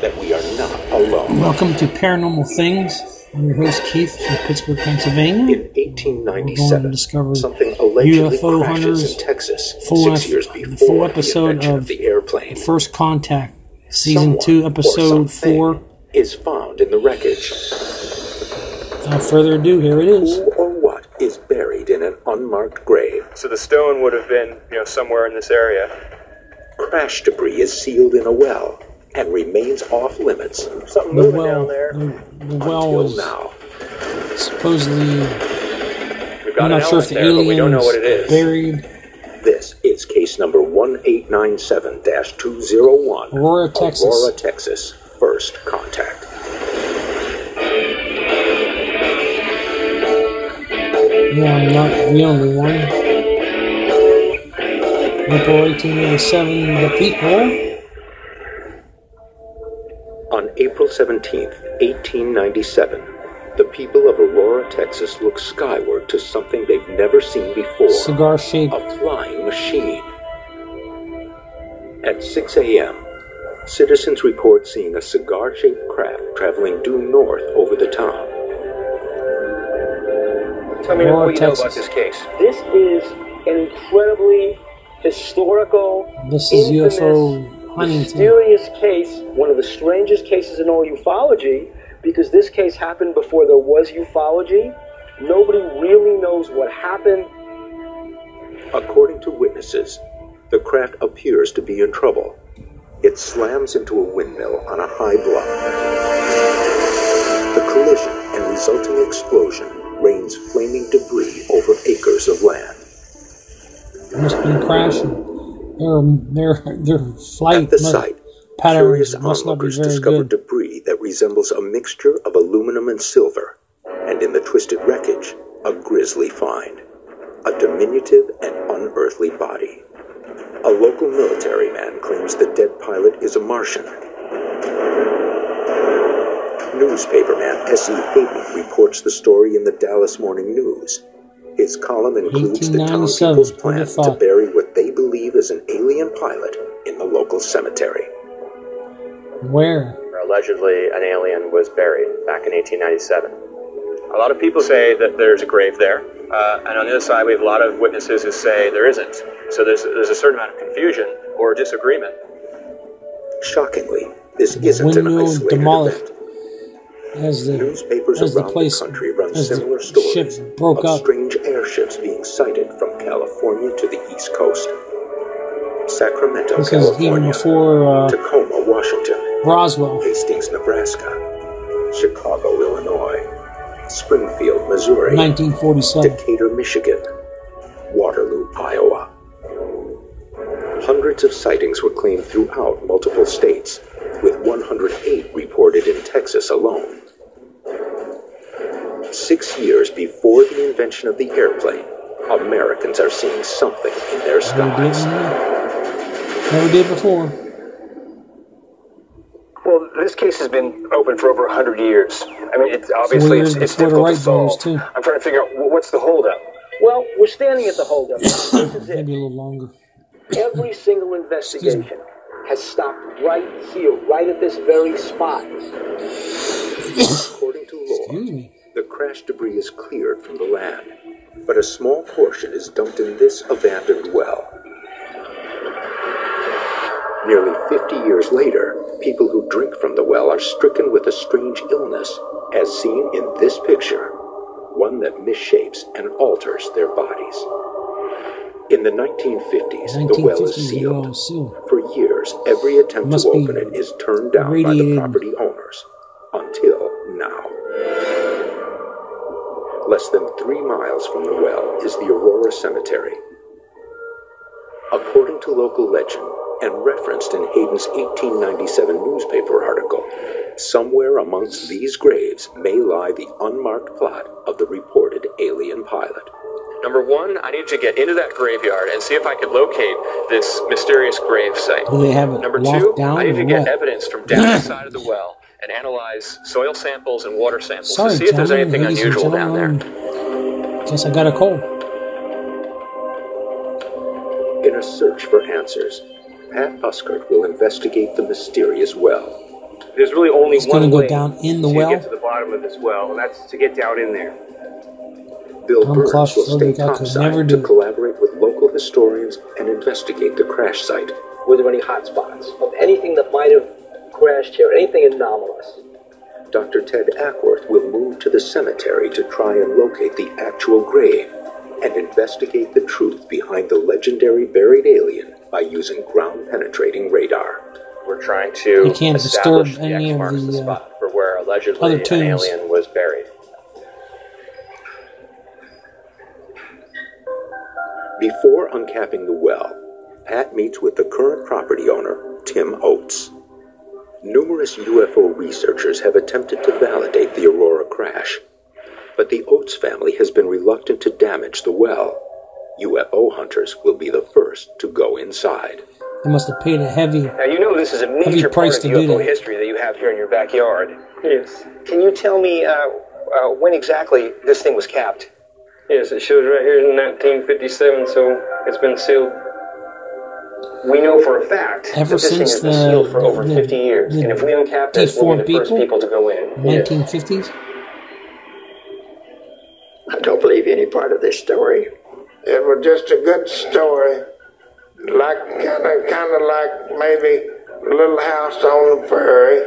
that we are not alone. Welcome to Paranormal Things. I'm your host Keith from Pittsburgh, Pennsylvania. In 1897, discover something allegedly UFO crashes hunters. in Texas Full six ep- years the before full the episode invention of, of the airplane. First Contact, Season Someone 2, Episode 4. is found in the wreckage. Without further ado, here it is. Who or what is buried in an unmarked grave? So the stone would have been, you know, somewhere in this area. Crash debris is sealed in a well and remains off limits Something The moving well, down there. the, the well until was now. supposedly, We've got I'm an not sure if element the there, but we don't know what it is. buried This is case number 1897-201. Aurora, Texas. Aurora, Texas. First contact. Yeah, I'm not the only one. April 1887, the people. On April 17th, 1897, the people of Aurora, Texas look skyward to something they've never seen before. Cigar shaped a flying machine. At 6 a.m., citizens report seeing a cigar shaped craft traveling due north over the town. Tell me Aurora, what you know about this case. This is an incredibly historical, This is infamous, UFO Huntington. Mysterious case, one of the strangest cases in all ufology, because this case happened before there was ufology. Nobody really knows what happened. According to witnesses, the craft appears to be in trouble. It slams into a windmill on a high bluff. The collision and resulting explosion rains flaming debris over acres of land. It must have been crashing. Their their their flight At the must, site, curious must not be onlookers discovered good. debris that resembles a mixture of aluminum and silver, and in the twisted wreckage, a grisly find a diminutive and unearthly body. A local military man claims the dead pilot is a Martian. Newspaperman S.E. Hayden reports the story in the Dallas Morning News. His column includes the town people's plan to bury they believe is an alien pilot in the local cemetery. Where? Where allegedly an alien was buried back in 1897. A lot of people say that there's a grave there, uh, and on the other side, we have a lot of witnesses who say there isn't. So there's, there's a certain amount of confusion or disagreement. Shockingly, this isn't an Windmill isolated demolished. event. As the Newspapers as the around place the country run the similar stories broke of up. strange airships being sighted from California to the East Coast, Sacramento, This is even California, before uh, Tacoma, Washington, Roswell. Hastings, Nebraska, Chicago, Illinois, Springfield, Missouri, 1947. Decatur, Michigan, Waterloo, Iowa. Hundreds of sightings were claimed throughout multiple states, with 108 reported in Texas alone. Six years before the invention of the airplane, Americans are seeing something in their Never did, skies. never did before. Well, this case has been open for over 100 years. I mean, it's obviously years it's, it's before the difficult Wright to solve. brothers, too. I'm trying to figure out what's the holdup. Well, we're standing at the holdup. this is it. Maybe a little longer. Every single investigation has stopped right here, right at this very spot. According to law, Excuse me. The crash debris is cleared from the land, but a small portion is dumped in this abandoned well. Nearly 50 years later, people who drink from the well are stricken with a strange illness, as seen in this picture, one that misshapes and alters their bodies. In the 1950s, the well is sealed. well. For years, every attempt Must to open it is turned down by the property owners. Until now. Less than three miles from the well is the Aurora Cemetery. According to local legend, and referenced in Hayden's 1897 newspaper article, somewhere amongst these graves may lie the unmarked plot of the reported alien pilot. Number one, I need to get into that graveyard and see if I could locate this mysterious grave site. Do they have it Number two, down I need to get what? evidence from down the side of the well and analyze soil samples and water samples Sorry, to see if there's gentlemen, anything unusual down there. gentlemen. Guess I got a cold. In a search for answers, Pat Uskert will investigate the mysterious well. there's really only It's one gonna go way down in the well to well? get to the bottom of this well, and that's to get down in there. Bill I'm Birnes will stay claustrophobic, I topside to collaborate with local historians and investigate the crash site. Were there any hot spots of anything that might have crashed here? Anything anomalous? Dr. Ted Acworth will move to the cemetery to try and locate the actual grave and investigate the truth behind the legendary buried alien by using ground penetrating radar. We're trying to You can't establish disturb the any X of marks the, the uh, spot for where allegedly an alien was buried. Before uncapping the well, Pat meets with the current property owner, Tim Oates. Numerous UFO researchers have attempted to validate the Aurora crash, but the Oates family has been reluctant to damage the well. UFO hunters will be the first to go inside. They must have paid a heavy. Now you know this is a Heavy major part price of to do UFO history that you have here in your backyard. Yes. Can you tell me uh, uh, when exactly this thing was capped? Yes, it shows right here in 1957, so it's been sealed. We know for a fact Ever that this thing since has been the- sealed for over the- 50 years, the and if we uncap this, we'll be the deformed first people? people to go in. 1950s? I don't believe any part of this story. It was just a good story, like kind of, kind of like maybe Little House on the Prairie.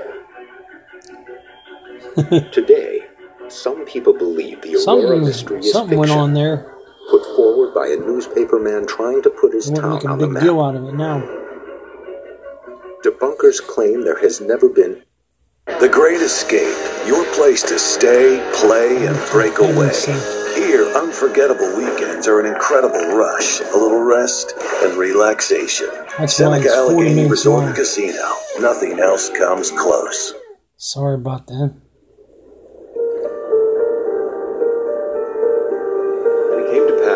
Today, some people believe the Aurora Something, mystery is something fiction, went on there. Put forward by a newspaper man trying to put his to town on the map. deal out of it now. Debunkers claim there has never been The Great Escape, your place to stay, play, and break away. Here, unforgettable weekends are an incredible rush, a little rest, and relaxation. That's Seneca it's 40 Allegheny Resort and Casino. Nothing else comes close. Sorry about that.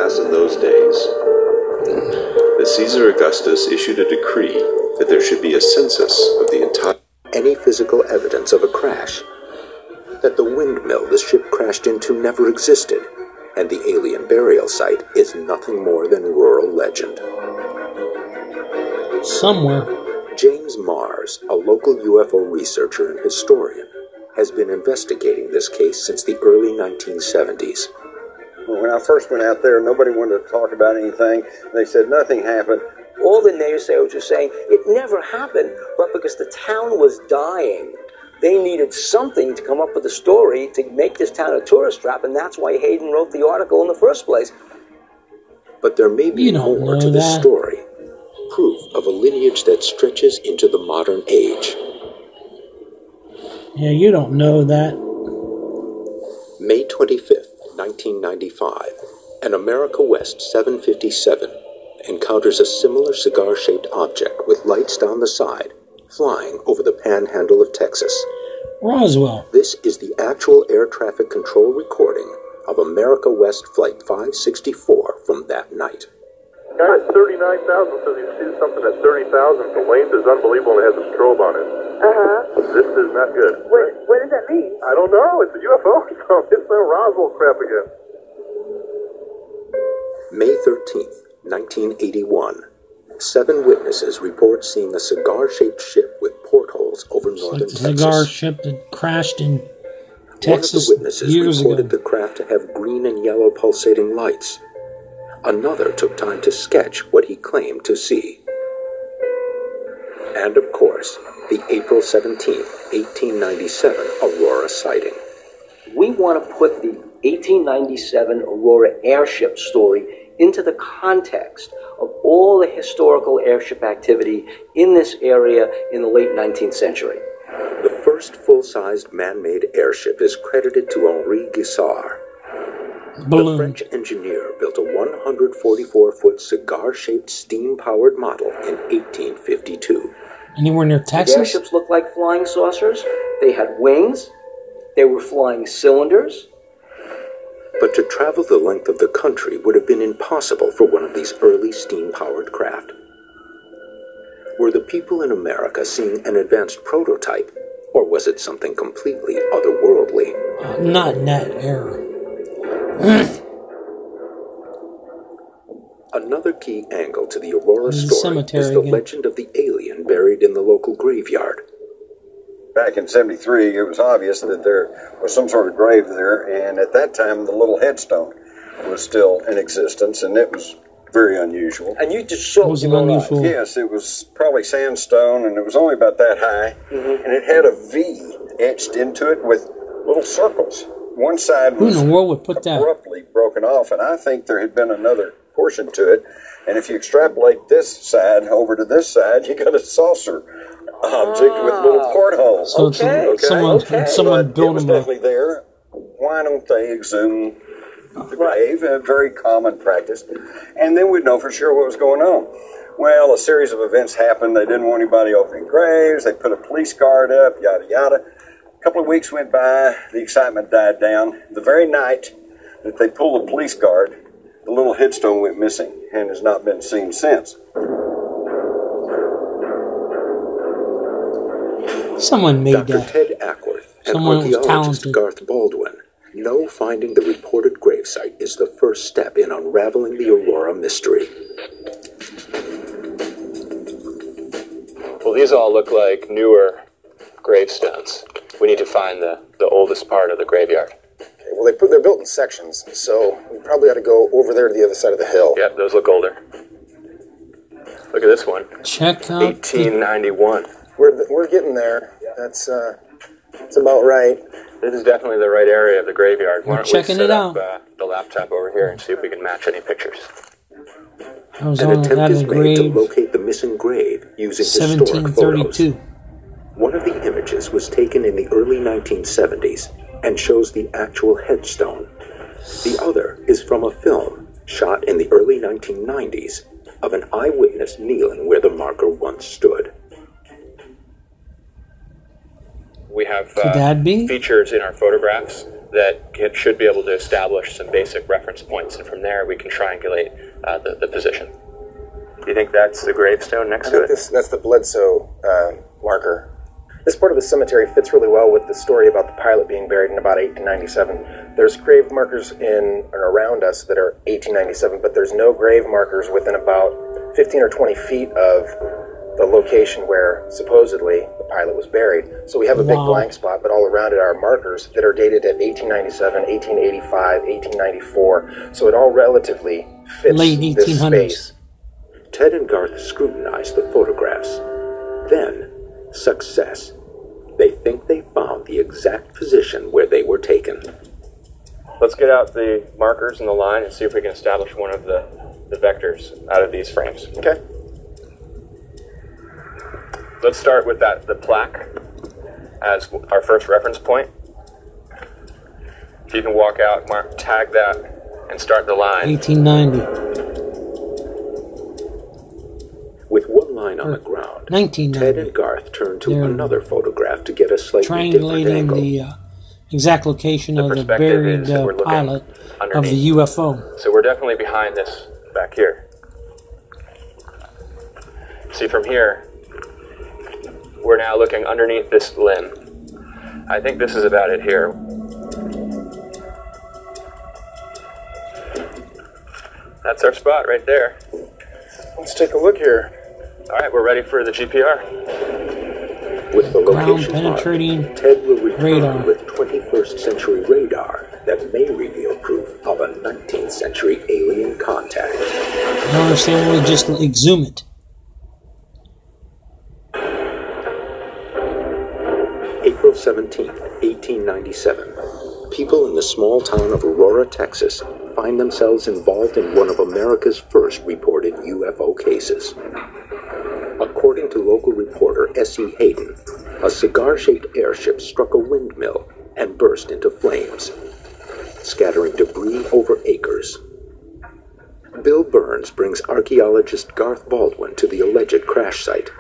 It came to pass in those days that Caesar Augustus issued a decree that there should be a census of the entire. any physical evidence of a crash, that the windmill the ship crashed into never existed, and the alien burial site is nothing more than rural legend. Somewhere. James Marrs, a local UFO researcher and historian, has been investigating this case since the early 1970s. When I first went out there, nobody wanted to talk about anything. They said nothing happened. All the naysayers were saying it never happened, but because the town was dying, they needed something to come up with a story to make this town a tourist trap, and that's why Hayden wrote the article in the first place. But there may be You more to the that. story. Proof of a lineage that stretches into the modern age. Yeah, you don't know that. May 25th, 1995, an America West 757 encounters a similar cigar shaped object with lights down the side flying over the panhandle of Texas. Roswell. This is the actual air traffic control recording of America West Flight 564 from that night. Guy at 39,000 says he sees something at 30,000. The length is unbelievable and it has a strobe on it. Uh-huh. This is not good. What, what does that mean? I don't know. It's a UFO. it's a Roswell crap again. May 13th, 1981. Seven witnesses report seeing a cigar shaped ship with portholes over Like northern the cigar Texas. ship that crashed in Texas One of Texas the witnesses years reported ago. the craft to have green and yellow pulsating lights. Another took time to sketch what he claimed to see. And of course, the April 17, 1897 Aurora sighting. We want to put the 1897 Aurora airship story into the context of all the historical airship activity in this area in the late 19th century. The first full sized man made airship is credited to Henri Giffard. The French engineer built a 144 foot cigar shaped steam powered model in 1852. Anywhere near The Texas? airships looked like flying saucers. They had wings. They were flying cylinders. But to travel the length of the country would have been impossible for one of these early steam powered craft. Were the people in America seeing an advanced prototype, or was it something completely otherworldly? Uh, not in that era. Another key angle to the Aurora There's a story cemetery is the again. legend of the alien buried in the local graveyard. back in 73, it was obvious that there was some sort of grave there, and at that time, the little headstone was still in existence, and it was very unusual. And you just saw Was it it with your own unusual? eyes. Yes, it was probably sandstone, and it was only about that high, mm-hmm. and it had a V etched into it with little circles. One side Who in was the world would put that? abruptly broken off, and I think there had been another portion to it. And if you extrapolate this side over to this side, you got a saucer object with little ah. portholes. So it's Okay, someone okay. someone But it built was them a definitely there. Why don't they exhume the grave? A very common practice. And then we'd know for sure what was going on. Well, a series of events happened. They didn't want anybody opening graves. They put a police guard up, yada, yada. A couple of weeks went by. The excitement died down. The very night that they pulled the police guard, the little headstone went missing and has not been seen since. someone made Dr. that. Ted Acworth and Someone was archaeologist talented. Garth Baldwin know finding the reported gravesite is the first step in unraveling the Aurora mystery. Well, these all look like newer gravestones. We need to find the, the oldest part of the graveyard. Okay, well, they put, they're built in sections, so we probably ought to go over there to the other side of the hill. Yep, those look older. Look at this one. Check out. the- 1891. We're, we're getting there. That's uh, that's about right. This is definitely the right area of the graveyard. We're don't checking we set it up out. uh, the laptop over here and see if we can match any pictures? I was An on attempt at is a made to locate the missing grave using historic photos. 1732. One of the images was taken in the early 1970s and shows the actual headstone. The other is from a film shot in the early 1990s of an eyewitness kneeling where the marker once stood. We have uh, that be? features in our photographs that can, should be able to establish some basic reference points, and from there we can triangulate uh, the, the position. Do you think that's the gravestone next I to think it? this that's the Bledsoe uh, marker. This part of the cemetery fits really well with the story about the pilot being buried in about 1897. There's grave markers in and around us that are 1897, but there's no grave markers within about 15 or 20 feet of the location where supposedly the pilot was buried. So we have a big blank spot, but all around it are markers that are dated at 1897, 1885, 1894. So it all relatively fits Late this 1800s. space. Ted and Garth scrutinized the photographs. Then, success. They think they found the exact position where they were taken. Let's get out the markers and the line and see if we can establish one of the, the vectors out of these frames. Okay. Let's start with that the plaque as our first reference point. If you can walk out, mark, tag that, and start the line. 1890. With one line on the ground, 1990. Ted and Garth turned to They're another photograph to get a slightly different triangulating angle. the uh, exact location of the buried uh, pilot of the UFO. So we're definitely behind this back here. See from here, we're now looking underneath this limb. I think this is about it here. That's our spot right there. Let's take a look here. All right, we're ready for the GPR. With the Ground location penetrating marked, Ted will return radar. with 21st century radar that may reveal proof of a 19th century alien contact. I don't understand why we just exhume it. April 17, 1897. People in the small town of Aurora, Texas, find themselves involved in one of America's first reported UFO cases. According to local reporter S.E. Hayden, a cigar shaped airship struck a windmill and burst into flames, scattering debris over acres. Bill Birnes brings archaeologist Garth Baldwin to the alleged crash site.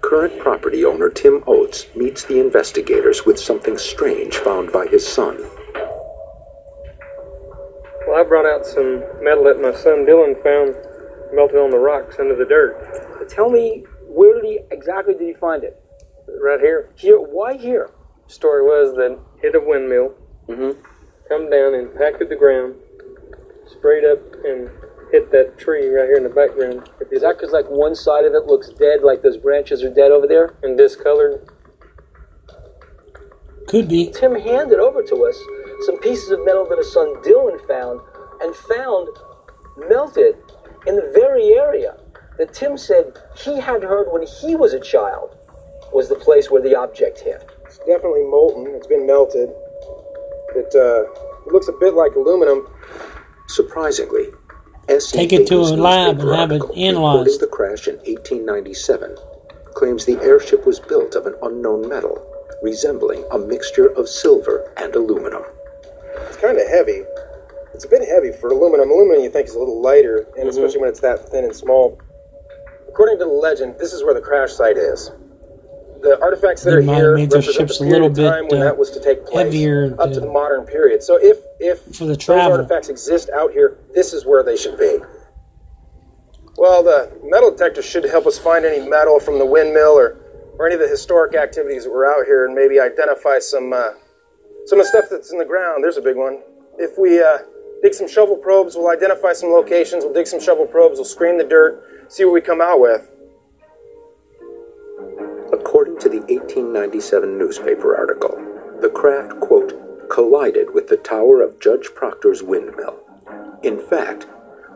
Current property owner Tim Oates meets the investigators with something strange found by his son. Well, I brought out some metal that my son Dylan found melted on the rocks under the dirt. Tell me, where did he exactly did he find it? Right here. Here? Why here? Story was that hit a windmill, Mm-hmm. come down, impacted the ground, sprayed up, and hit that tree right here in the background. Is that because like one side of it looks dead, like those branches are dead over there? And discolored. Could be. Tim handed over to us some pieces of metal that his son Dylan found and found melted in the very area that Tim said he had heard when he was a child was the place where the object hit. It's definitely molten. It's been melted. It, uh, it looks a bit like aluminum. Surprisingly, SE Take it to a lab and have it article reporting analyzed. the crash in 1897 claims the airship was built of an unknown metal resembling a mixture of silver and aluminum. It's kind of heavy. It's a bit heavy for aluminum. Aluminum you think is a little lighter, Mm-hmm. and especially when it's that thin and small. According to the legend, this is where the crash site is. The artifacts that They are here have made their represent ships the a period little of bit, time when uh, that was to take place, heavier up to to- the modern period. So if if For the those artifacts exist out here, this is where they should be. Well, the metal detector should help us find any metal from the windmill or, or any of the historic activities that were out here, and maybe identify some uh, some of the stuff that's in the ground. There's a big one. If we uh, dig some shovel probes, we'll identify some locations. We'll dig some shovel probes. We'll screen the dirt, see what we come out with. According to the 1897 newspaper article, the craft, quote, collided with the tower of Judge Proctor's windmill. In fact,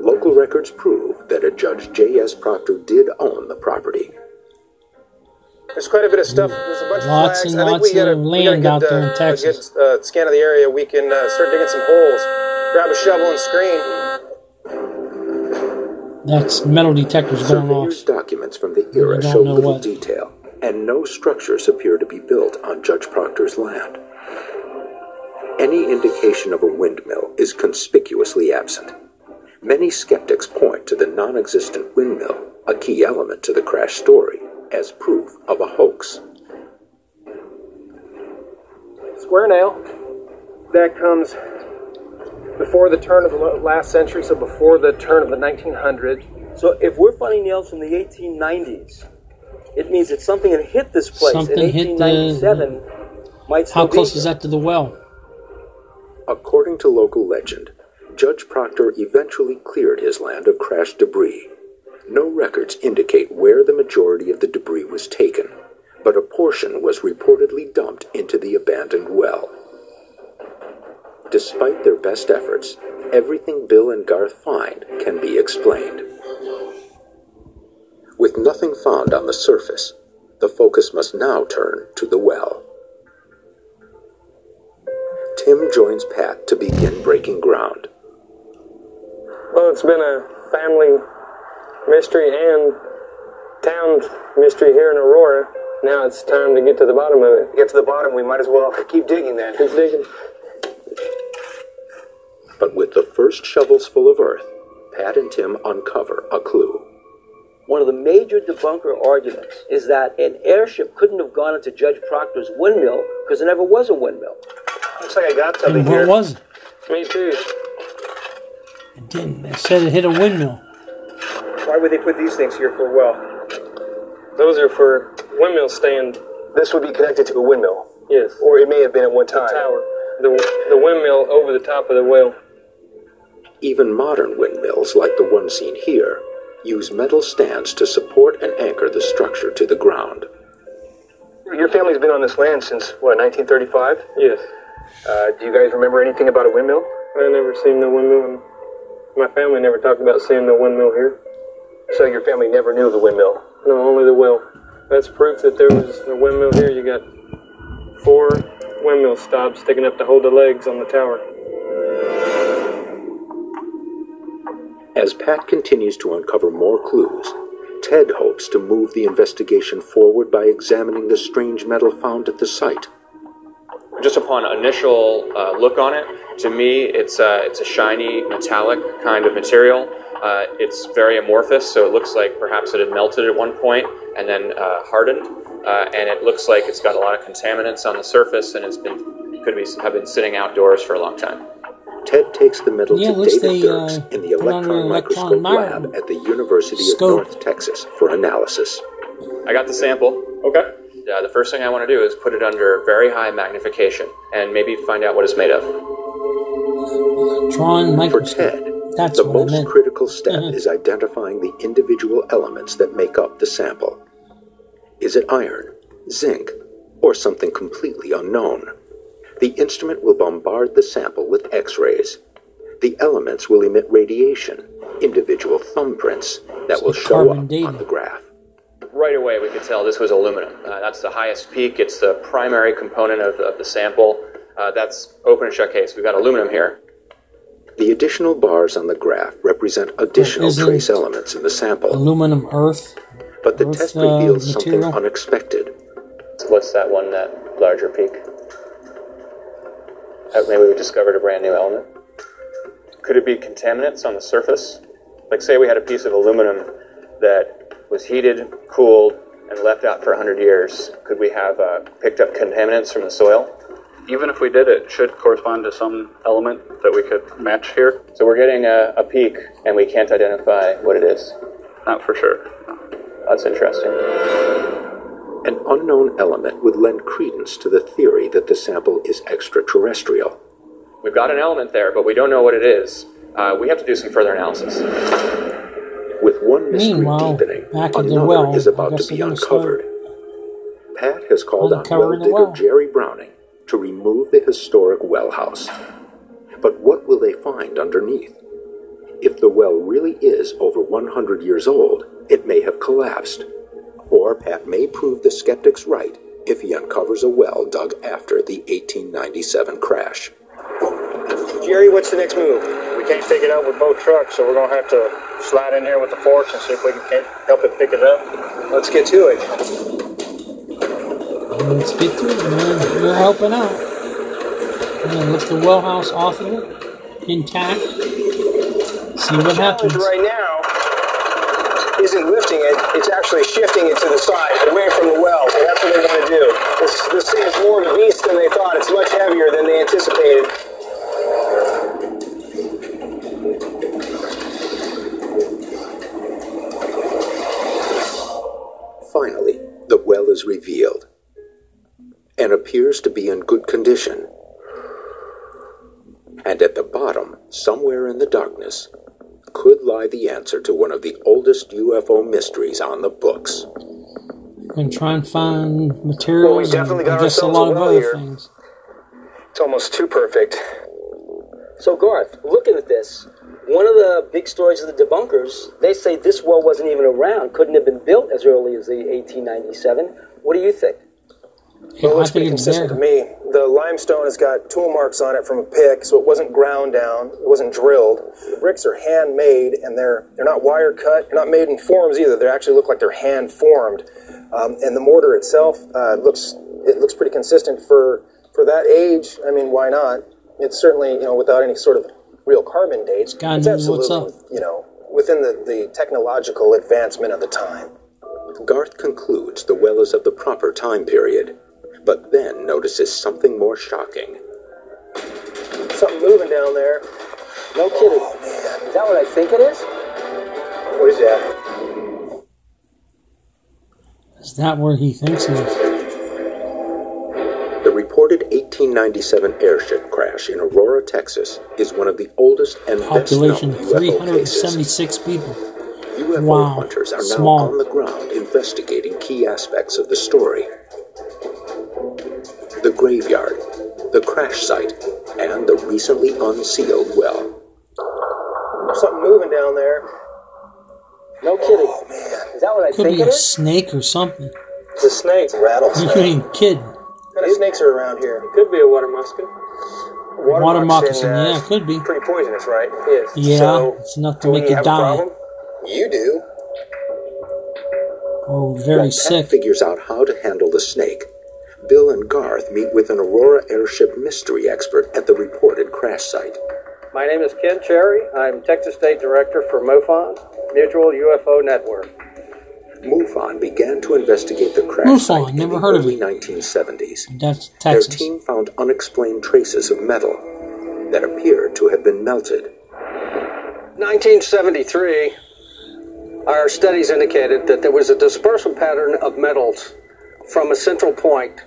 local records prove that a Judge J.S. Proctor did own the property. There's quite a bit of stuff. There's a bunch Lots of flags. and I think lots we got a, of we got a land good, out there in uh, Texas. A good uh, scan of the area. We can uh, start digging some holes, grab a shovel and screen. That's metal detectors going off. Documents from the era don't show know little what. detail, and no structures appear to be built on Judge Proctor's land. Any indication of a windmill is conspicuously absent. Many skeptics point to the non existent windmill, a key element to the crash story, as proof of a hoax. Square nail. That comes before the turn of the last century, so before the turn of the 1900s. So if we're finding nails from the 1890s, it means that something had hit this place Something in hit the- 1897. might still How be close here. is that to the well? According to local legend, Judge Proctor eventually cleared his land of crashed debris. No records indicate where the majority of the debris was taken, but a portion was reportedly dumped into the abandoned well. Despite their best efforts, everything Bill and Garth find can be explained. With nothing found on the surface, the focus must now turn to the well. Tim joins Pat to begin breaking ground. Well, it's been a family mystery and town mystery here in Aurora. Now it's time to get to the bottom of it. Get to the bottom, we might as well keep digging then. Keep digging. But with the first shovels full of earth, Pat and Tim uncover a clue. One of the major debunker arguments is that an airship couldn't have gone into Judge Proctor's windmill because there never was a windmill. Looks like I got And something what here. was it? Me too. It didn't. It said it hit a windmill. Why would they put these things here for a well? Those are for windmill stand. This would be connected to a windmill, Yes. or it may have been at one time. A tower. The, the windmill over the top of the well. Even modern windmills, like the one seen here, use metal stands to support and anchor the structure to the ground. Your family's been on this land since what, 1935? Yes. Uh, do you guys remember anything about a windmill? I never seen the windmill. And my family never talked about seeing the windmill here. So your family never knew the windmill. No, only the well. That's proof that there was a windmill here. You got four windmill stops sticking up to hold the legs on the tower. As Pat continues to uncover more clues, Ted hopes to move the investigation forward by examining the strange metal found at the site. Just upon initial uh, look on it, to me, it's uh, it's a shiny metallic kind of material. Uh, it's very amorphous, so it looks like perhaps it had melted at one point and then uh, hardened, uh, and it looks like it's got a lot of contaminants on the surface, and it's been could be have been sitting outdoors for a long time. Ted takes the metal Yeah, to David they, Dirks uh, in the put electron microscope electron lab at the University scope. of North Texas for analysis. I got the sample. Okay. Uh, the first thing I want to do is put it under very high magnification and maybe find out what it's made of. Drawn For. Ted, That's the what most critical step is identifying the individual elements that make up the sample. Is it iron, zinc, or something completely unknown? The instrument will bombard the sample with X rays. The elements will emit radiation, individual thumbprints that will show carbon up dating. on the graph. Right away, we could tell this was aluminum. Uh, that's the highest peak. It's the primary component of, of the sample. Uh, that's open and shut case. We've got aluminum here. The additional bars on the graph represent additional trace elements in the sample, Aluminum Earth. But the Earth, test uh, reveals something material? unexpected. So what's that one, that larger peak? Uh, maybe we discovered a brand new element. Could it be contaminants on the surface? Like, say we had a piece of aluminum that was heated, cooled, and left out for 100 years. Could we have uh, picked up contaminants from the soil? Even if we did, it should correspond to some element that we could match here. So we're getting a, a peak, and we can't identify what it is. Not for sure. That's interesting. An unknown element would lend credence to the theory that the sample is extraterrestrial. We've got an element there, but we don't know what it is. Uh, we have to do some further analysis. With one mystery Meanwhile, deepening, back at the another well, is about to be they're gonna start uncovered. Pat has called on uncovering well digger well. Jerry Browning to remove the historic well house. But what will they find underneath? If the well really is over 100 years old, it may have collapsed. Or Pat may prove the skeptics right if he uncovers a well dug after the 1897 crash. Jerry, what's the next move? We can't take it out with both trucks, so we're gonna have to slide in here with the forks and see if we can can't help it pick it up. Let's get to it. Let's get to it, man. You're helping out. I'm gonna lift the well house off of it, intact. See what happens. Challenge right now isn't lifting it; it's actually shifting it to the side, away from the well. So that's what they want to do. This, this thing is more of a beast than they thought. It's much heavier than they anticipated. Finally, the well is revealed and appears to be in good condition. And at the bottom, somewhere in the darkness, could lie the answer to one of the oldest UFO mysteries on the books. And try and find materials definitely and got I guess a lot of other here. things. It's almost too perfect. So Garth, looking at this, one of the big stories of the debunkers, they say this well wasn't even around, couldn't have been built as early as the 1897. What do you think? Yeah, Well, it I looks pretty consistent there. to me. The limestone has got tool marks on it from a pick, so it wasn't ground down, it wasn't drilled. The bricks are handmade, and they're they're not wire cut. They're not made in forms either. They actually look like they're hand formed. Um, and the mortar itself uh, looks it looks pretty consistent for for that age. I mean, why not? It's certainly you know without any sort of real carbon dates. God it's knows what's absolutely you know within the, the technological advancement of the time. Garth concludes the well is of the proper time period, but then notices something more shocking. Something moving down there. No oh, kidding. Is that what I think it is? What is that? Is that where he thinks it is? The reported 1897 airship crash in Aurora, Texas, is one of the oldest and Population best known UFO cases. 376 people. UFO Wow. hunters are now Small. on the ground investigating key aspects of the story. The graveyard, the crash site, and the recently unsealed well. Something moving down there. No kidding. Oh, man. Is that what I Could think be it a is? snake or something. It's a snake. You rattlesnake. ain't kidding. What kind of snakes are around here? Could be a water musket. Water moccasin, uh, yeah, could be. Pretty poisonous, right? Yes. Yeah, So, it's enough to make you die. You do. Oh, very While sick. Pat figures out how to handle the snake, Bill and Garth meet with an Aurora airship mystery expert at the reported crash site. My name is Ken Cherry. I'm Texas State Director for MUFON, Mutual UFO Network. MUFON began to investigate the crash MUFON, site in never the heard of early it. 1970s. That's Texas. Their team found unexplained traces of metal that appeared to have been melted. 1973, our studies indicated that there was a dispersal pattern of metals from a central point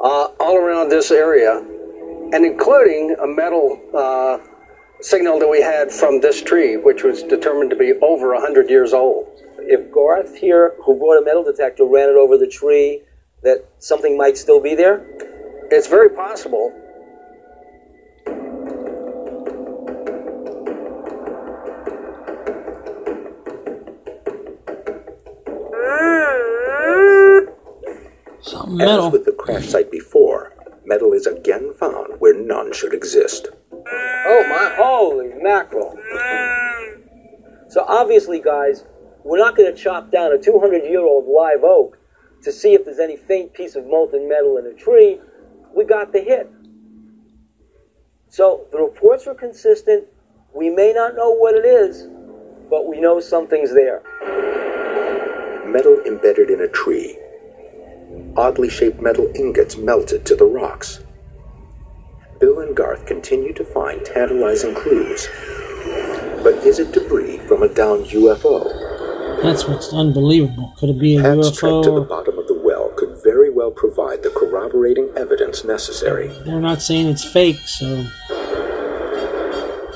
uh, all around this area, and including a metal uh, signal that we had from this tree, which was determined to be over 100 years old. If Garth here, who brought a metal detector, ran it over the tree, that something might still be there? it's very possible. Something As metal. with the crash site before, metal is again found where none should exist. Oh my holy mackerel. So obviously, guys, we're not going to chop down a 200 year old live oak to see if there's any faint piece of molten metal in a tree. We got the hit. So the reports were consistent. We may not know what it is, but we know something's there. Metal embedded in a tree. Oddly shaped metal ingots melted to the rocks. Bill and Garth continue to find tantalizing clues. But is it debris from a downed UFO? That's what's unbelievable. Could it be a Pat's trek to the bottom of the well could very well provide the corroborating evidence necessary. They're not saying it's fake, so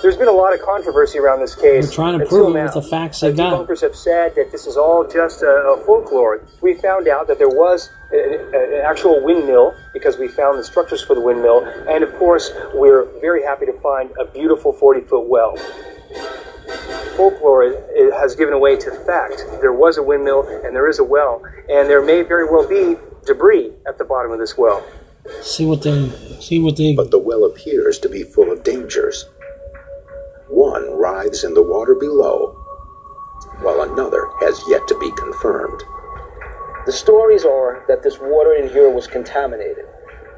There's been a lot of controversy around this case. We're trying to until prove it now. with the facts they The got. debunkers have said that this is all just a, a folklore. We found out that there was a- a- an actual windmill because we found the structures for the windmill, and of course, we're very happy to find a beautiful 40 foot well. Folklore i- has given way to fact. There was a windmill and there is a well, and there may very well be debris at the bottom of this well. See what they see what they But the well appears to be full of dangers. One writhes in the water below, while another has yet to be confirmed. The stories are that this water in here was contaminated,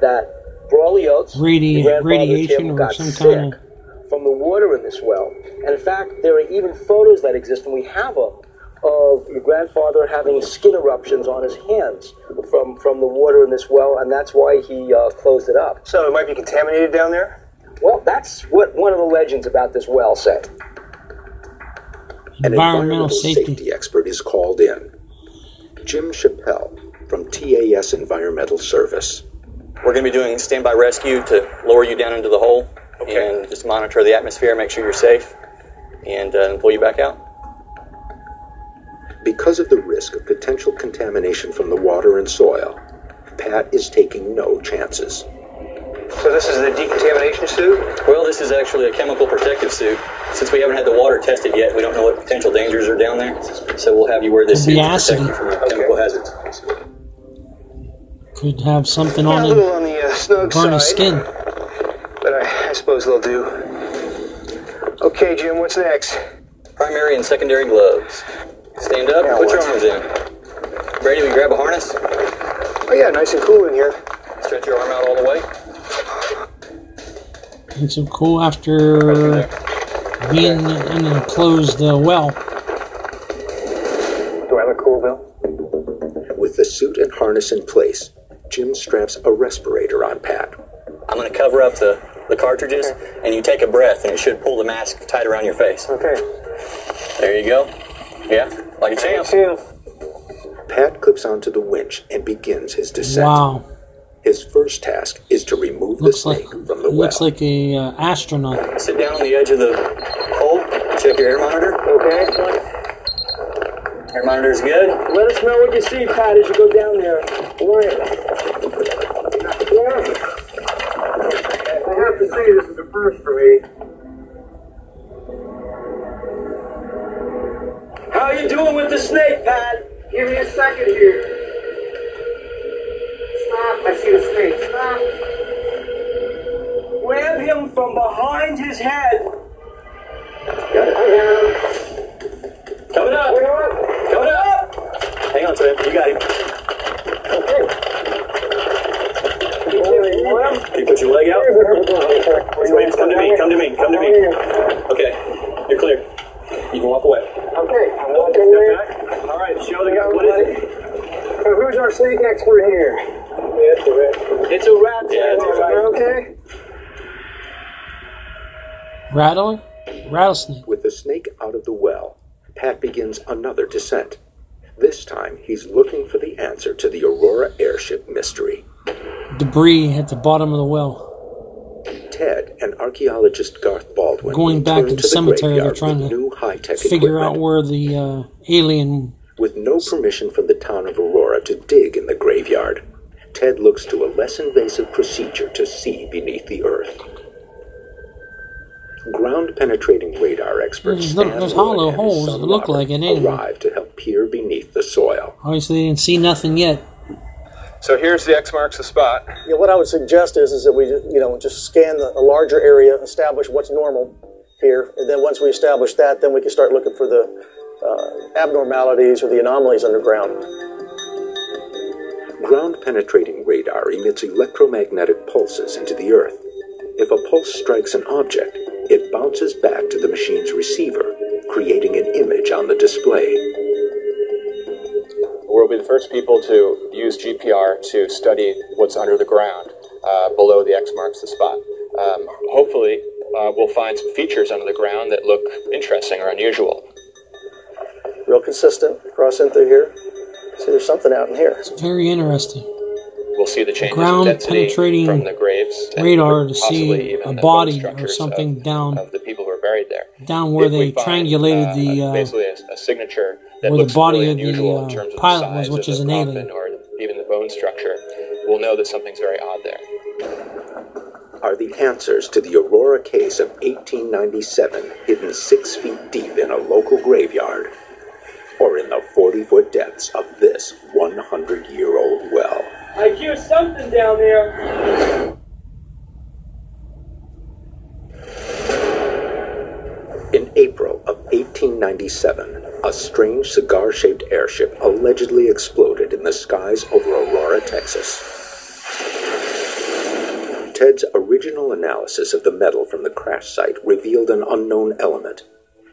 that Brawley Oates, Radi- the grandfather radiation Tim, or got some sick kind of- from the water in this well. And in fact, there are even photos that exist, and we have them, of your grandfather having skin eruptions on his hands from, from the water in this well, and that's why he uh, closed it up. So it might be contaminated down there? Well, that's what one of the legends about this well said. An Environmental safety. safety. expert is called in. Jim Chappelle from TAS Environmental Service. We're going to be doing standby rescue to lower you down into the hole and just monitor the atmosphere, make sure you're safe, and uh, pull you back out. Because of the risk of potential contamination from the water and soil, Pat is taking no chances. So this is the decontamination suit? Well, this is actually a chemical protective suit. Since we haven't had the water tested yet, we don't know what potential dangers are down there. So we'll have you wear this Could suit to protect you from chemical hazards. could have something Yeah, on a it. little on the uh, snug Burn side, skin. but I, I suppose they'll do. Okay, Jim, what's next? Primary and secondary gloves. Stand up, Yeah, put your arms in. Brady, we grab a harness, Oh yeah, nice and cool in here. stretch your arm out all the way. Makes so cool after being in an enclosed uh, well. Do I look cool, Bill? With the suit and harness in place, Jim straps a respirator on Pat. I'm going to cover up the, the cartridges, and you take a breath, and it should pull the mask tight around your face. Okay. There you go. Yeah, like a champ. Pat clips onto the winch and begins his descent. Wow. His first task is to remove Looks the like snake from the it well. looks like a uh, astronaut. Sit down on the edge of the hole. Check your air monitor. Okay. Air monitor's good. Let us know what you see, Pat, as you go down there. Right. I have to say, this is a first for me. How you doing with the snake, Pat? Give me a second here. Stop. I see the snake. Stop. Grab him from behind his head. Coming up. Coming up. Hang on to him. You got him. Okay. You put your leg out. Come to me. Come to me. Come to me. Okay. You're clear. You can walk away. Okay. I'm walking away. All right. Show the guy. What is it? So who's our snake expert here? It's a rat. It's a rat. Yeah, it's a rat. Okay. Rattler? Rattlesnake. With the snake out of the well, Pat begins another descent. This time, he's looking for the answer to the Aurora airship mystery. Debris at the bottom of the well. Ted and archaeologist Garth Baldwin Going back to the the cemetery, they're trying to new high-tech Figure out where the uh, alien. With no permission from the town of Aurora to dig in the graveyard, Ted looks to a less invasive procedure to see beneath the earth. Ground penetrating radar experts There's, little, Stan there's Lewin hollow and his holes son that look Robert like it anyway. arrive to help peer beneath the soil. Obviously, they didn't see nothing yet. So here's the X marks the spot. Yeah, what I would suggest is, is that we, you know, just scan the, a larger area, establish what's normal here, and then once we establish that, then we can start looking for the uh, abnormalities or the anomalies underground. Ground penetrating radar emits electromagnetic pulses into the earth. If a pulse strikes an object, it bounces back to the machine's receiver, creating an image on the display. We'll be the first people to use GPR to study what's under the ground uh, below the X marks the spot. Um, hopefully, uh, we'll find some features under the ground that look interesting or unusual. Real consistent, cross in through here. See, there's something out in here. Very interesting. We'll see the changes Ground in density penetrating from the graves, radar to see a body or structures something down of the people who are buried there. down where If they find, triangulated uh, the uh, basically a, a signature that where the body really of the, uh, in terms of pilot the was, which is an alien. or even the bone structure. We'll know that something's very odd there. Are the answers to the Aurora case of 1897 hidden six feet deep in a local graveyard? Or in the 40 foot depths of this 100 year old well? I hear something down there. In April of 1897, a strange cigar shaped airship allegedly exploded in the skies over Aurora, Texas. Ted's original analysis of the metal from the crash site revealed an unknown element.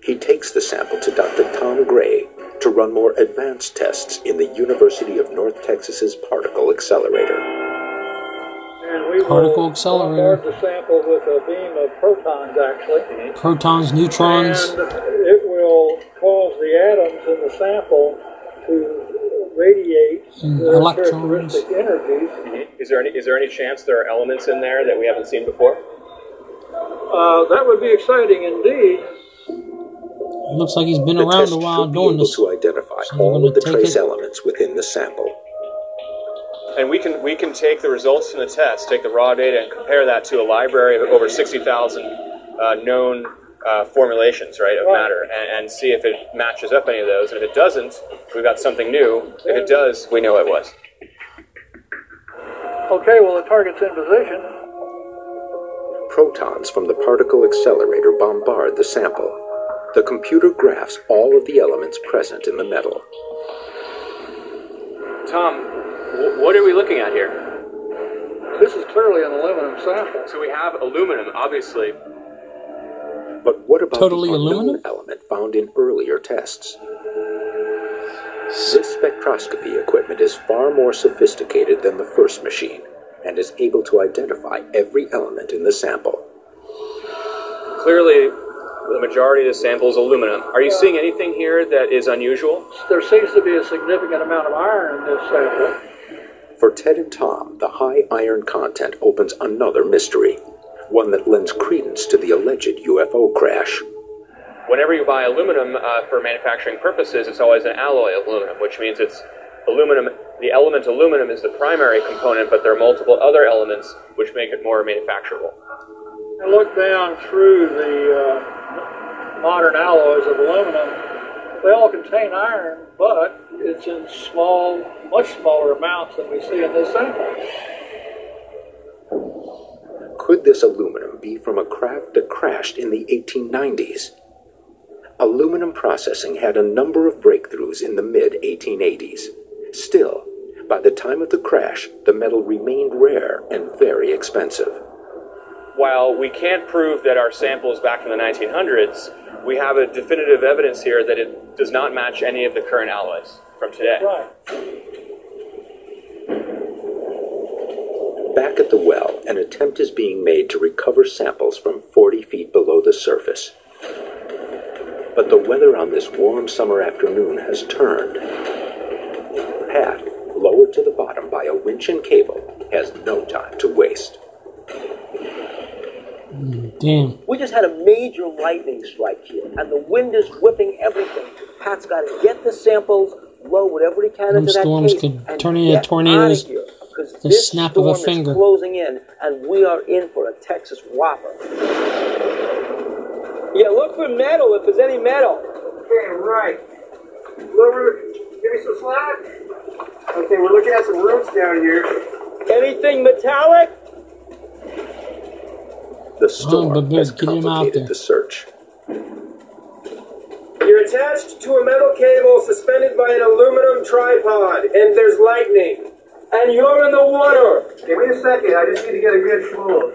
He takes the sample to Dr. Tom Gray to run more advanced tests in the University of North Texas's particle accelerator. And we Particle will accelerator. bombard the sample with a beam of protons, actually. Mm-hmm. protons, neutrons. And it will cause the atoms in the sample to radiate And their electrons. characteristic energies. Mm-hmm. Is there any is there any chance there are elements in there that we haven't seen before? Uh, that would be exciting indeed. It looks like he's been The around test a while should be doing able this. to identify So all of the trace it. elements within the sample. And we can we can take the results from the test, take the raw data, and compare that to a library of over sixty thousand uh, known uh, formulations, right, of matter, and, and see if it matches up any of those. And if it doesn't, we've got something new. If it does, we know it was. Okay, well, the target's in position. Protons from the particle accelerator bombard the sample. The computer graphs all of the elements present in the metal. Tom, wh- what are we looking at here? This is clearly an aluminum sample. So we have aluminum, obviously. But what about Totally the unknown aluminum? element found in earlier tests? This spectroscopy equipment is far more sophisticated than the first machine and is able to identify every element in the sample. Clearly, the majority of the sample is aluminum. Are you seeing anything here that is unusual? There seems to be a significant amount of iron in this sample. For Ted and Tom, the high iron content opens another mystery, one that lends credence to the alleged UFO crash. Whenever you buy aluminum uh, for manufacturing purposes, it's always an alloy of aluminum, which means it's aluminum. The element aluminum is the primary component, but there are multiple other elements which make it more manufacturable. I look down through the uh, modern alloys of aluminum. They all contain iron, but it's in small, much smaller amounts than we see in this sample. Could this aluminum be from a craft that crashed in the 1890s? Aluminum processing had a number of breakthroughs in the mid 1880s. Still, by the time of the crash, the metal remained rare and very expensive. While we can't prove that our sample is back in the 1900s, we have a definitive evidence here that it does not match any of the current alloys from today. Right. Back at the well, an attempt is being made to recover samples from 40 feet below the surface. But the weather on this warm summer afternoon has turned. Pat, lowered to the bottom by a winch and cable, has no time to waste. Damn. We just had a major lightning strike here, and the wind is whipping everything. Pat's got to get the samples, blow whatever he can Them into that storms case, could and turn into tornadoes. outta here. because The snap of a storm finger. is closing in, and we are in for a Texas whopper. Yeah, look for metal if there's any metal. Okay, right. Lower, give me some slack. Okay, we're looking at some roots down here. Anything metallic? The storm oh, but has get him out complicated the search. You're attached to a metal cable suspended by an aluminum tripod, and there's lightning. And you're in the water. Give me a second, I just need to get a good flow.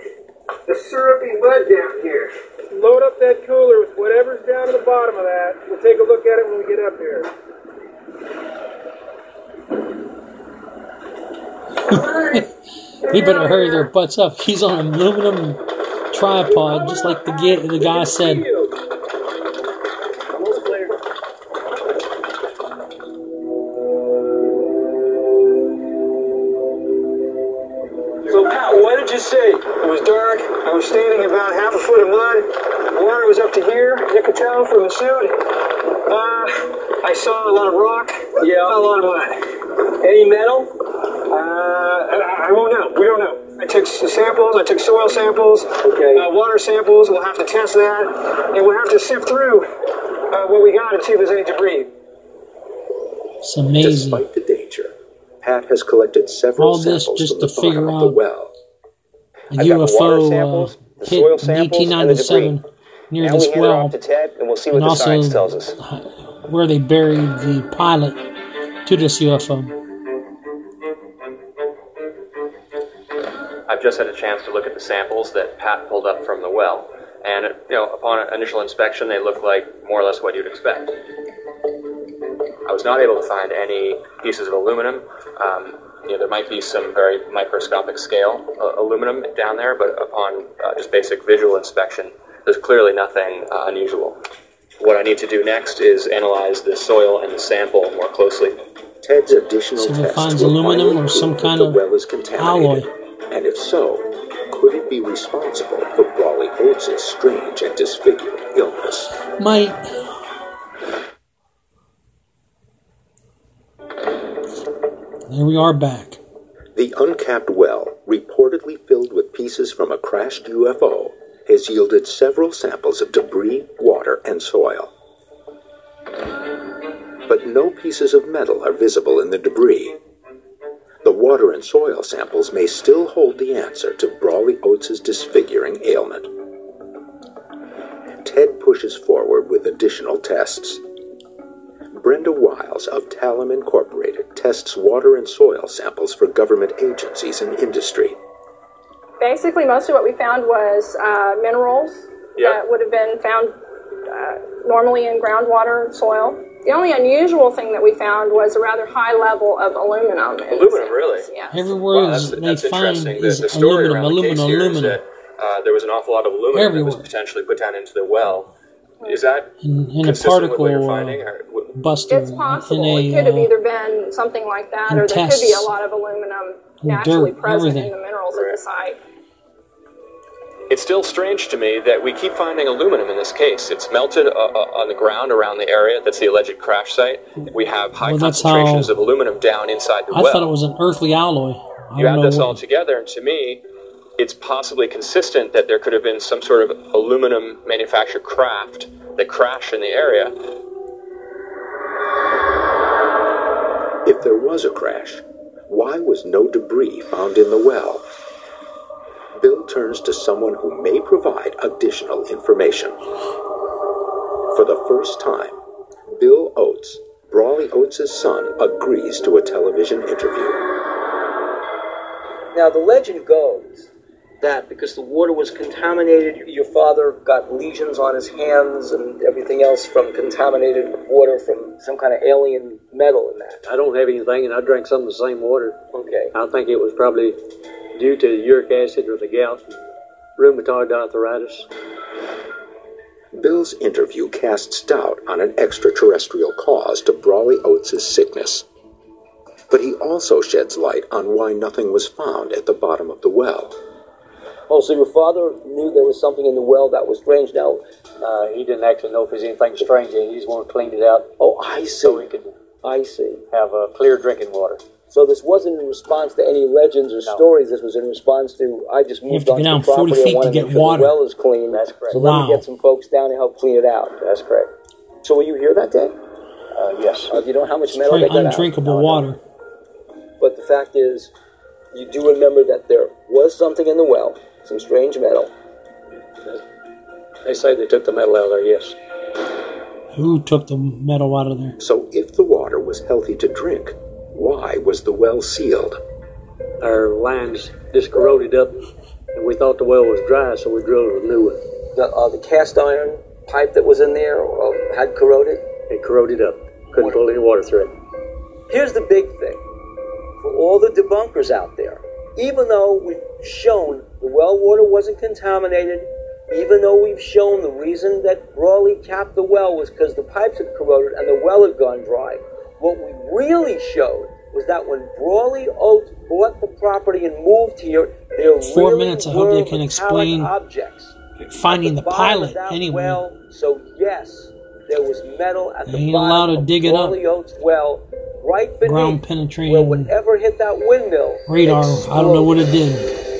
The syrupy mud down here. Load up that cooler with whatever's down at the bottom of that. We'll take a look at it when we get up here. We better hurry their butts up. He's on aluminum tripod, just like the ga- the guy said. So, Pat, what did you say? It was dark. I was standing about half a foot of mud. The water was up to here. You could tell from the suit. Uh, I saw a lot of rock. Yeah. A lot of mud. Any metal? Uh, I, I won't know. We don't know. I took samples. I took soil samples. Okay. Uh, water samples. We'll have to test that, and we'll have to sift through uh, what we got and see if there's any debris. It's amazing. Despite the danger, Pat has collected several All this samples just from the to figure bottom of the well. A I've got water UFO samples, uh, the hit soil in samples, and the 1897 near Now this we hand it well, off to Ted, and we'll see what and the also science tells us. where they buried the pilot to this UFO. I've just had a chance to look at the samples that Pat pulled up from the well, and you know, upon initial inspection, they look like more or less what you'd expect. I was not able to find any pieces of aluminum. Um, you know, there might be some very microscopic scale uh, aluminum down there, but upon uh, just basic visual inspection, there's clearly nothing uh, unusual. What I need to do next is analyze the soil and the sample more closely. Ted's additional So he tests finds will aluminum or some kind of the well is contaminated. alloy. And if so, could it be responsible for Brawley Oates' strange and disfiguring illness? Might. There we are back. The uncapped well, reportedly filled with pieces from a crashed UFO, has yielded several samples of debris, water, and soil. But no pieces of metal are visible in the debris. The water and soil samples may still hold the answer to Brawley Oates' disfiguring ailment. Ted pushes forward with additional tests. Brenda Wiles of Talum Incorporated tests water and soil samples for government agencies and industry. Basically, most of what we found was uh, minerals Yeah. that would have been found uh, normally in groundwater and soil. The only unusual thing that we found was a rather high level of aluminum. in the Aluminum, really? samples, Yeah. Everywhere Wow, is that's, they that's find interesting. The, is the story aluminum, around the case aluminum, here is aluminum. that uh, there was an awful lot of aluminum that was potentially put down into the well. Is that in, in a consistent with particle what you're uh, finding? Or, buster. It's possible. In it could have uh, either been something like that, or there could be a lot of aluminum naturally dirt, present everything. in the minerals at the site. It's still strange to me that we keep finding aluminum in this case. It's melted uh, uh, on the ground around the area that's the alleged crash site. We have high Well, concentrations how- of aluminum down inside the I well. I thought it was an earthly alloy. I you add this what- all together, and to me, it's possibly consistent that there could have been some sort of aluminum manufactured craft that crashed in the area. If there was a crash, why was no debris found in the well? Bill turns to someone who may provide additional information. For the first time, Bill Oates, Brawley Oates' son, agrees to a television interview. Now, the legend goes that because the water was contaminated, your father got lesions on his hands and everything else from contaminated water from some kind of alien metal in that. I don't have anything, and I drank some of the same water. Okay. I think it was probably due to uric acid or the gout, and rheumatoid arthritis. Bill's interview casts doubt on an extraterrestrial cause to Brawley Oates' sickness. But he also sheds light on why nothing was found at the bottom of the well. Oh, so your father knew there was something in the well that was strange. Now, Uh, he didn't actually know if there's anything strange in it. He just wanted to clean it out. Oh, I see. So he could I see. have uh, clear drinking water. So this wasn't in response to any legends or stories. This was in response to I just have moved to onto get down the property. 40 I feet wanted to get make sure water. The well is clean. That's correct. So let me get some folks down to help clean it out. That's correct. So were you here that day? Uh, yes. Uh, do you know how much It's metal they got out? undrinkable water. But the fact is, you do remember that there was something in the well, some strange metal. They say they took the metal out of there, yes. Who took the metal out of there? So if the water was healthy to drink, why was the well sealed? Our lines just corroded up, and we thought the well was dry, so we drilled a new one. The, uh, the cast iron pipe that was in there uh, had corroded. It corroded up. Couldn't pull any water through it. Here's the big thing for all the debunkers out there. Even though we've shown the well water wasn't contaminated, even though we've shown the reason that Brawley capped the well was because the pipes had corroded and the well had gone dry, what we really showed was that when Brawley Oates bought the property and moved here, there Four really minutes. I hope they can explain objects finding the of pilot anyway. Well, so yes, there was metal at They the ain't bottom allowed to of dig it up. Brawley Oates well, right beneath Ground where penetrating whatever hit that windmill. radar. I don't know what it did.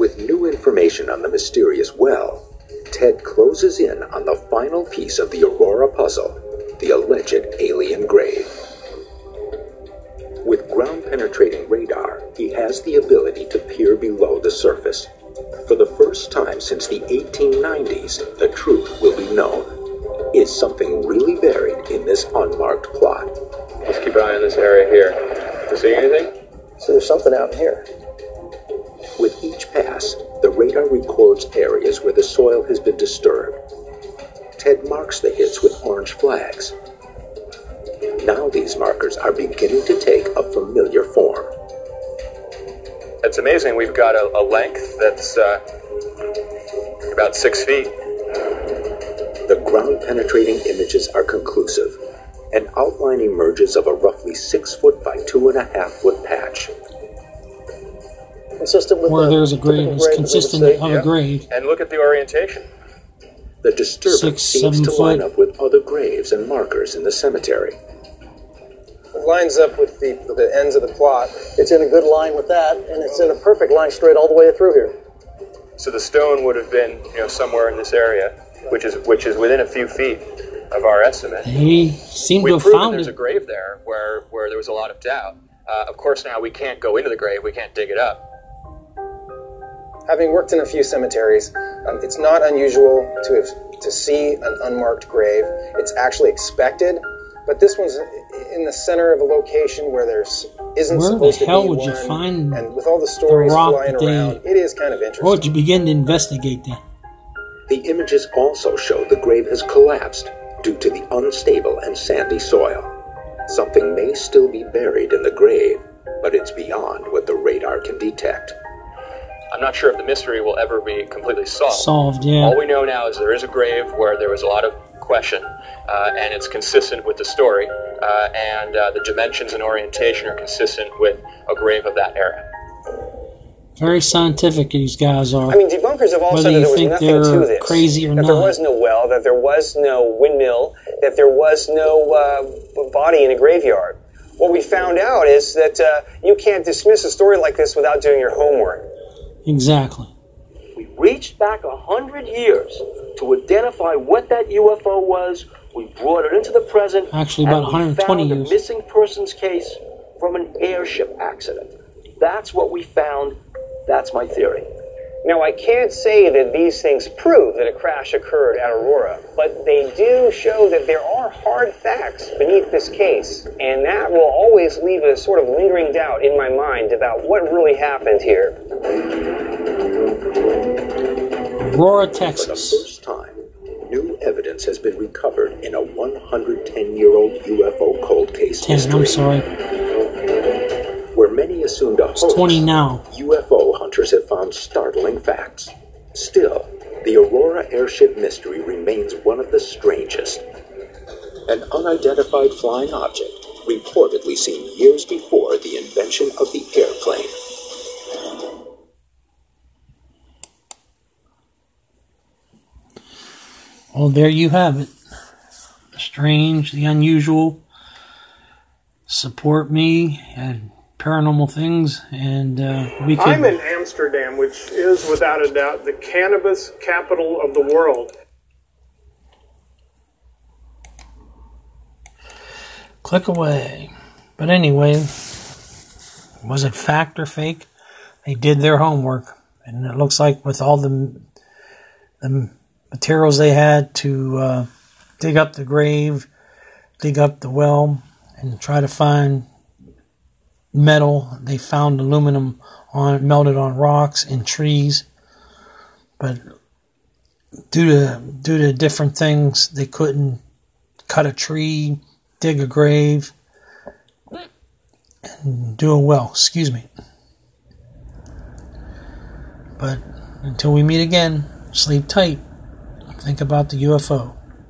With new information on the mysterious well, Ted closes in on the final piece of the Aurora puzzle the alleged alien grave. With ground penetrating radar, he has the ability to peer below the surface. For the first time since the 1890s, the truth will be known. Is something really buried in this unmarked plot? Let's keep an eye on this area here. You see anything? So there's something out here. Radar records areas where the soil has been disturbed. Ted marks the hits with orange flags. Now these markers are beginning to take a familiar form. It's amazing. We've got a, a length that's uh, about six feet. The ground penetrating images are conclusive. An outline emerges of a roughly six foot by two and a half foot patch. Consistent with Where the there's a grave, typical it's grave that we would consistent see. of a grave. And look at the orientation. The disturbance Six, seems seven to line up with other graves and markers in the cemetery. It lines up with the, the ends of the plot. It's in a good line with that, and it's in a perfect line straight all the way through here. So the stone would have been, you know, somewhere in this area, which is which is within a few feet of our estimate. They seem to We've have found there's a grave there where where there was a lot of doubt. Uh, of course, now we can't go into the grave. We can't dig it up. Having worked in a few cemeteries, um, it's not unusual to have, to see an unmarked grave. It's actually expected, but this one's in the center of a location where there's isn't Where the supposed to be would one. you find and with all the stories rock flying that they- around, it is kind of interesting. Or would you begin to investigate that? The images also show the grave has collapsed due to the unstable and sandy soil. Something may still be buried in the grave, but it's beyond what the radar can detect. I'm not sure if the mystery will ever be completely solved. Solved, yeah. All we know now is there is a grave where there was a lot of question, uh, and it's consistent with the story, uh, and uh, the dimensions and orientation are consistent with a grave of that era. Very scientific, these guys are. I mean, debunkers have all Whether said that you there was nothing to this. crazy or that not. there was no well, that there was no windmill, that there was no uh, body in a graveyard. What we found out is that uh, you can't dismiss a story like this without doing your homework. Exactly. We reached back a hundred years to identify what that UFO was. We brought it into the present. Actually, about and we 120 found years. a missing persons case from an airship accident. That's what we found. That's my theory. Now, I can't say that these things prove that a crash occurred at Aurora, but they do show that there are hard facts beneath this case, and that will always leave a sort of lingering doubt in my mind about what really happened here. Aurora, Texas. For the first time, new evidence has been recovered in a 110 year old UFO cold case 10, history. I'm sorry. Where many assumed a It's hoax, 20 now. UFO hunters have found startling facts. Still, the Aurora airship mystery remains one of the strangest. An unidentified flying object, reportedly seen years before the invention of the airplane. Well, there you have it. The strange, the unusual. support me and paranormal things, and uh, we can. I'm in Amsterdam, which is without a doubt the cannabis capital of the world. click away. But anyway, was it fact or fake? They did their homework, and it looks like with all the the materials they had to uh, dig up the grave, dig up the well, and try to find metal. They found aluminum on melted on rocks and trees, but due to due to different things, they couldn't cut a tree, dig a grave, and do a well. Excuse me. But until we meet again, sleep tight. Think about the UFO.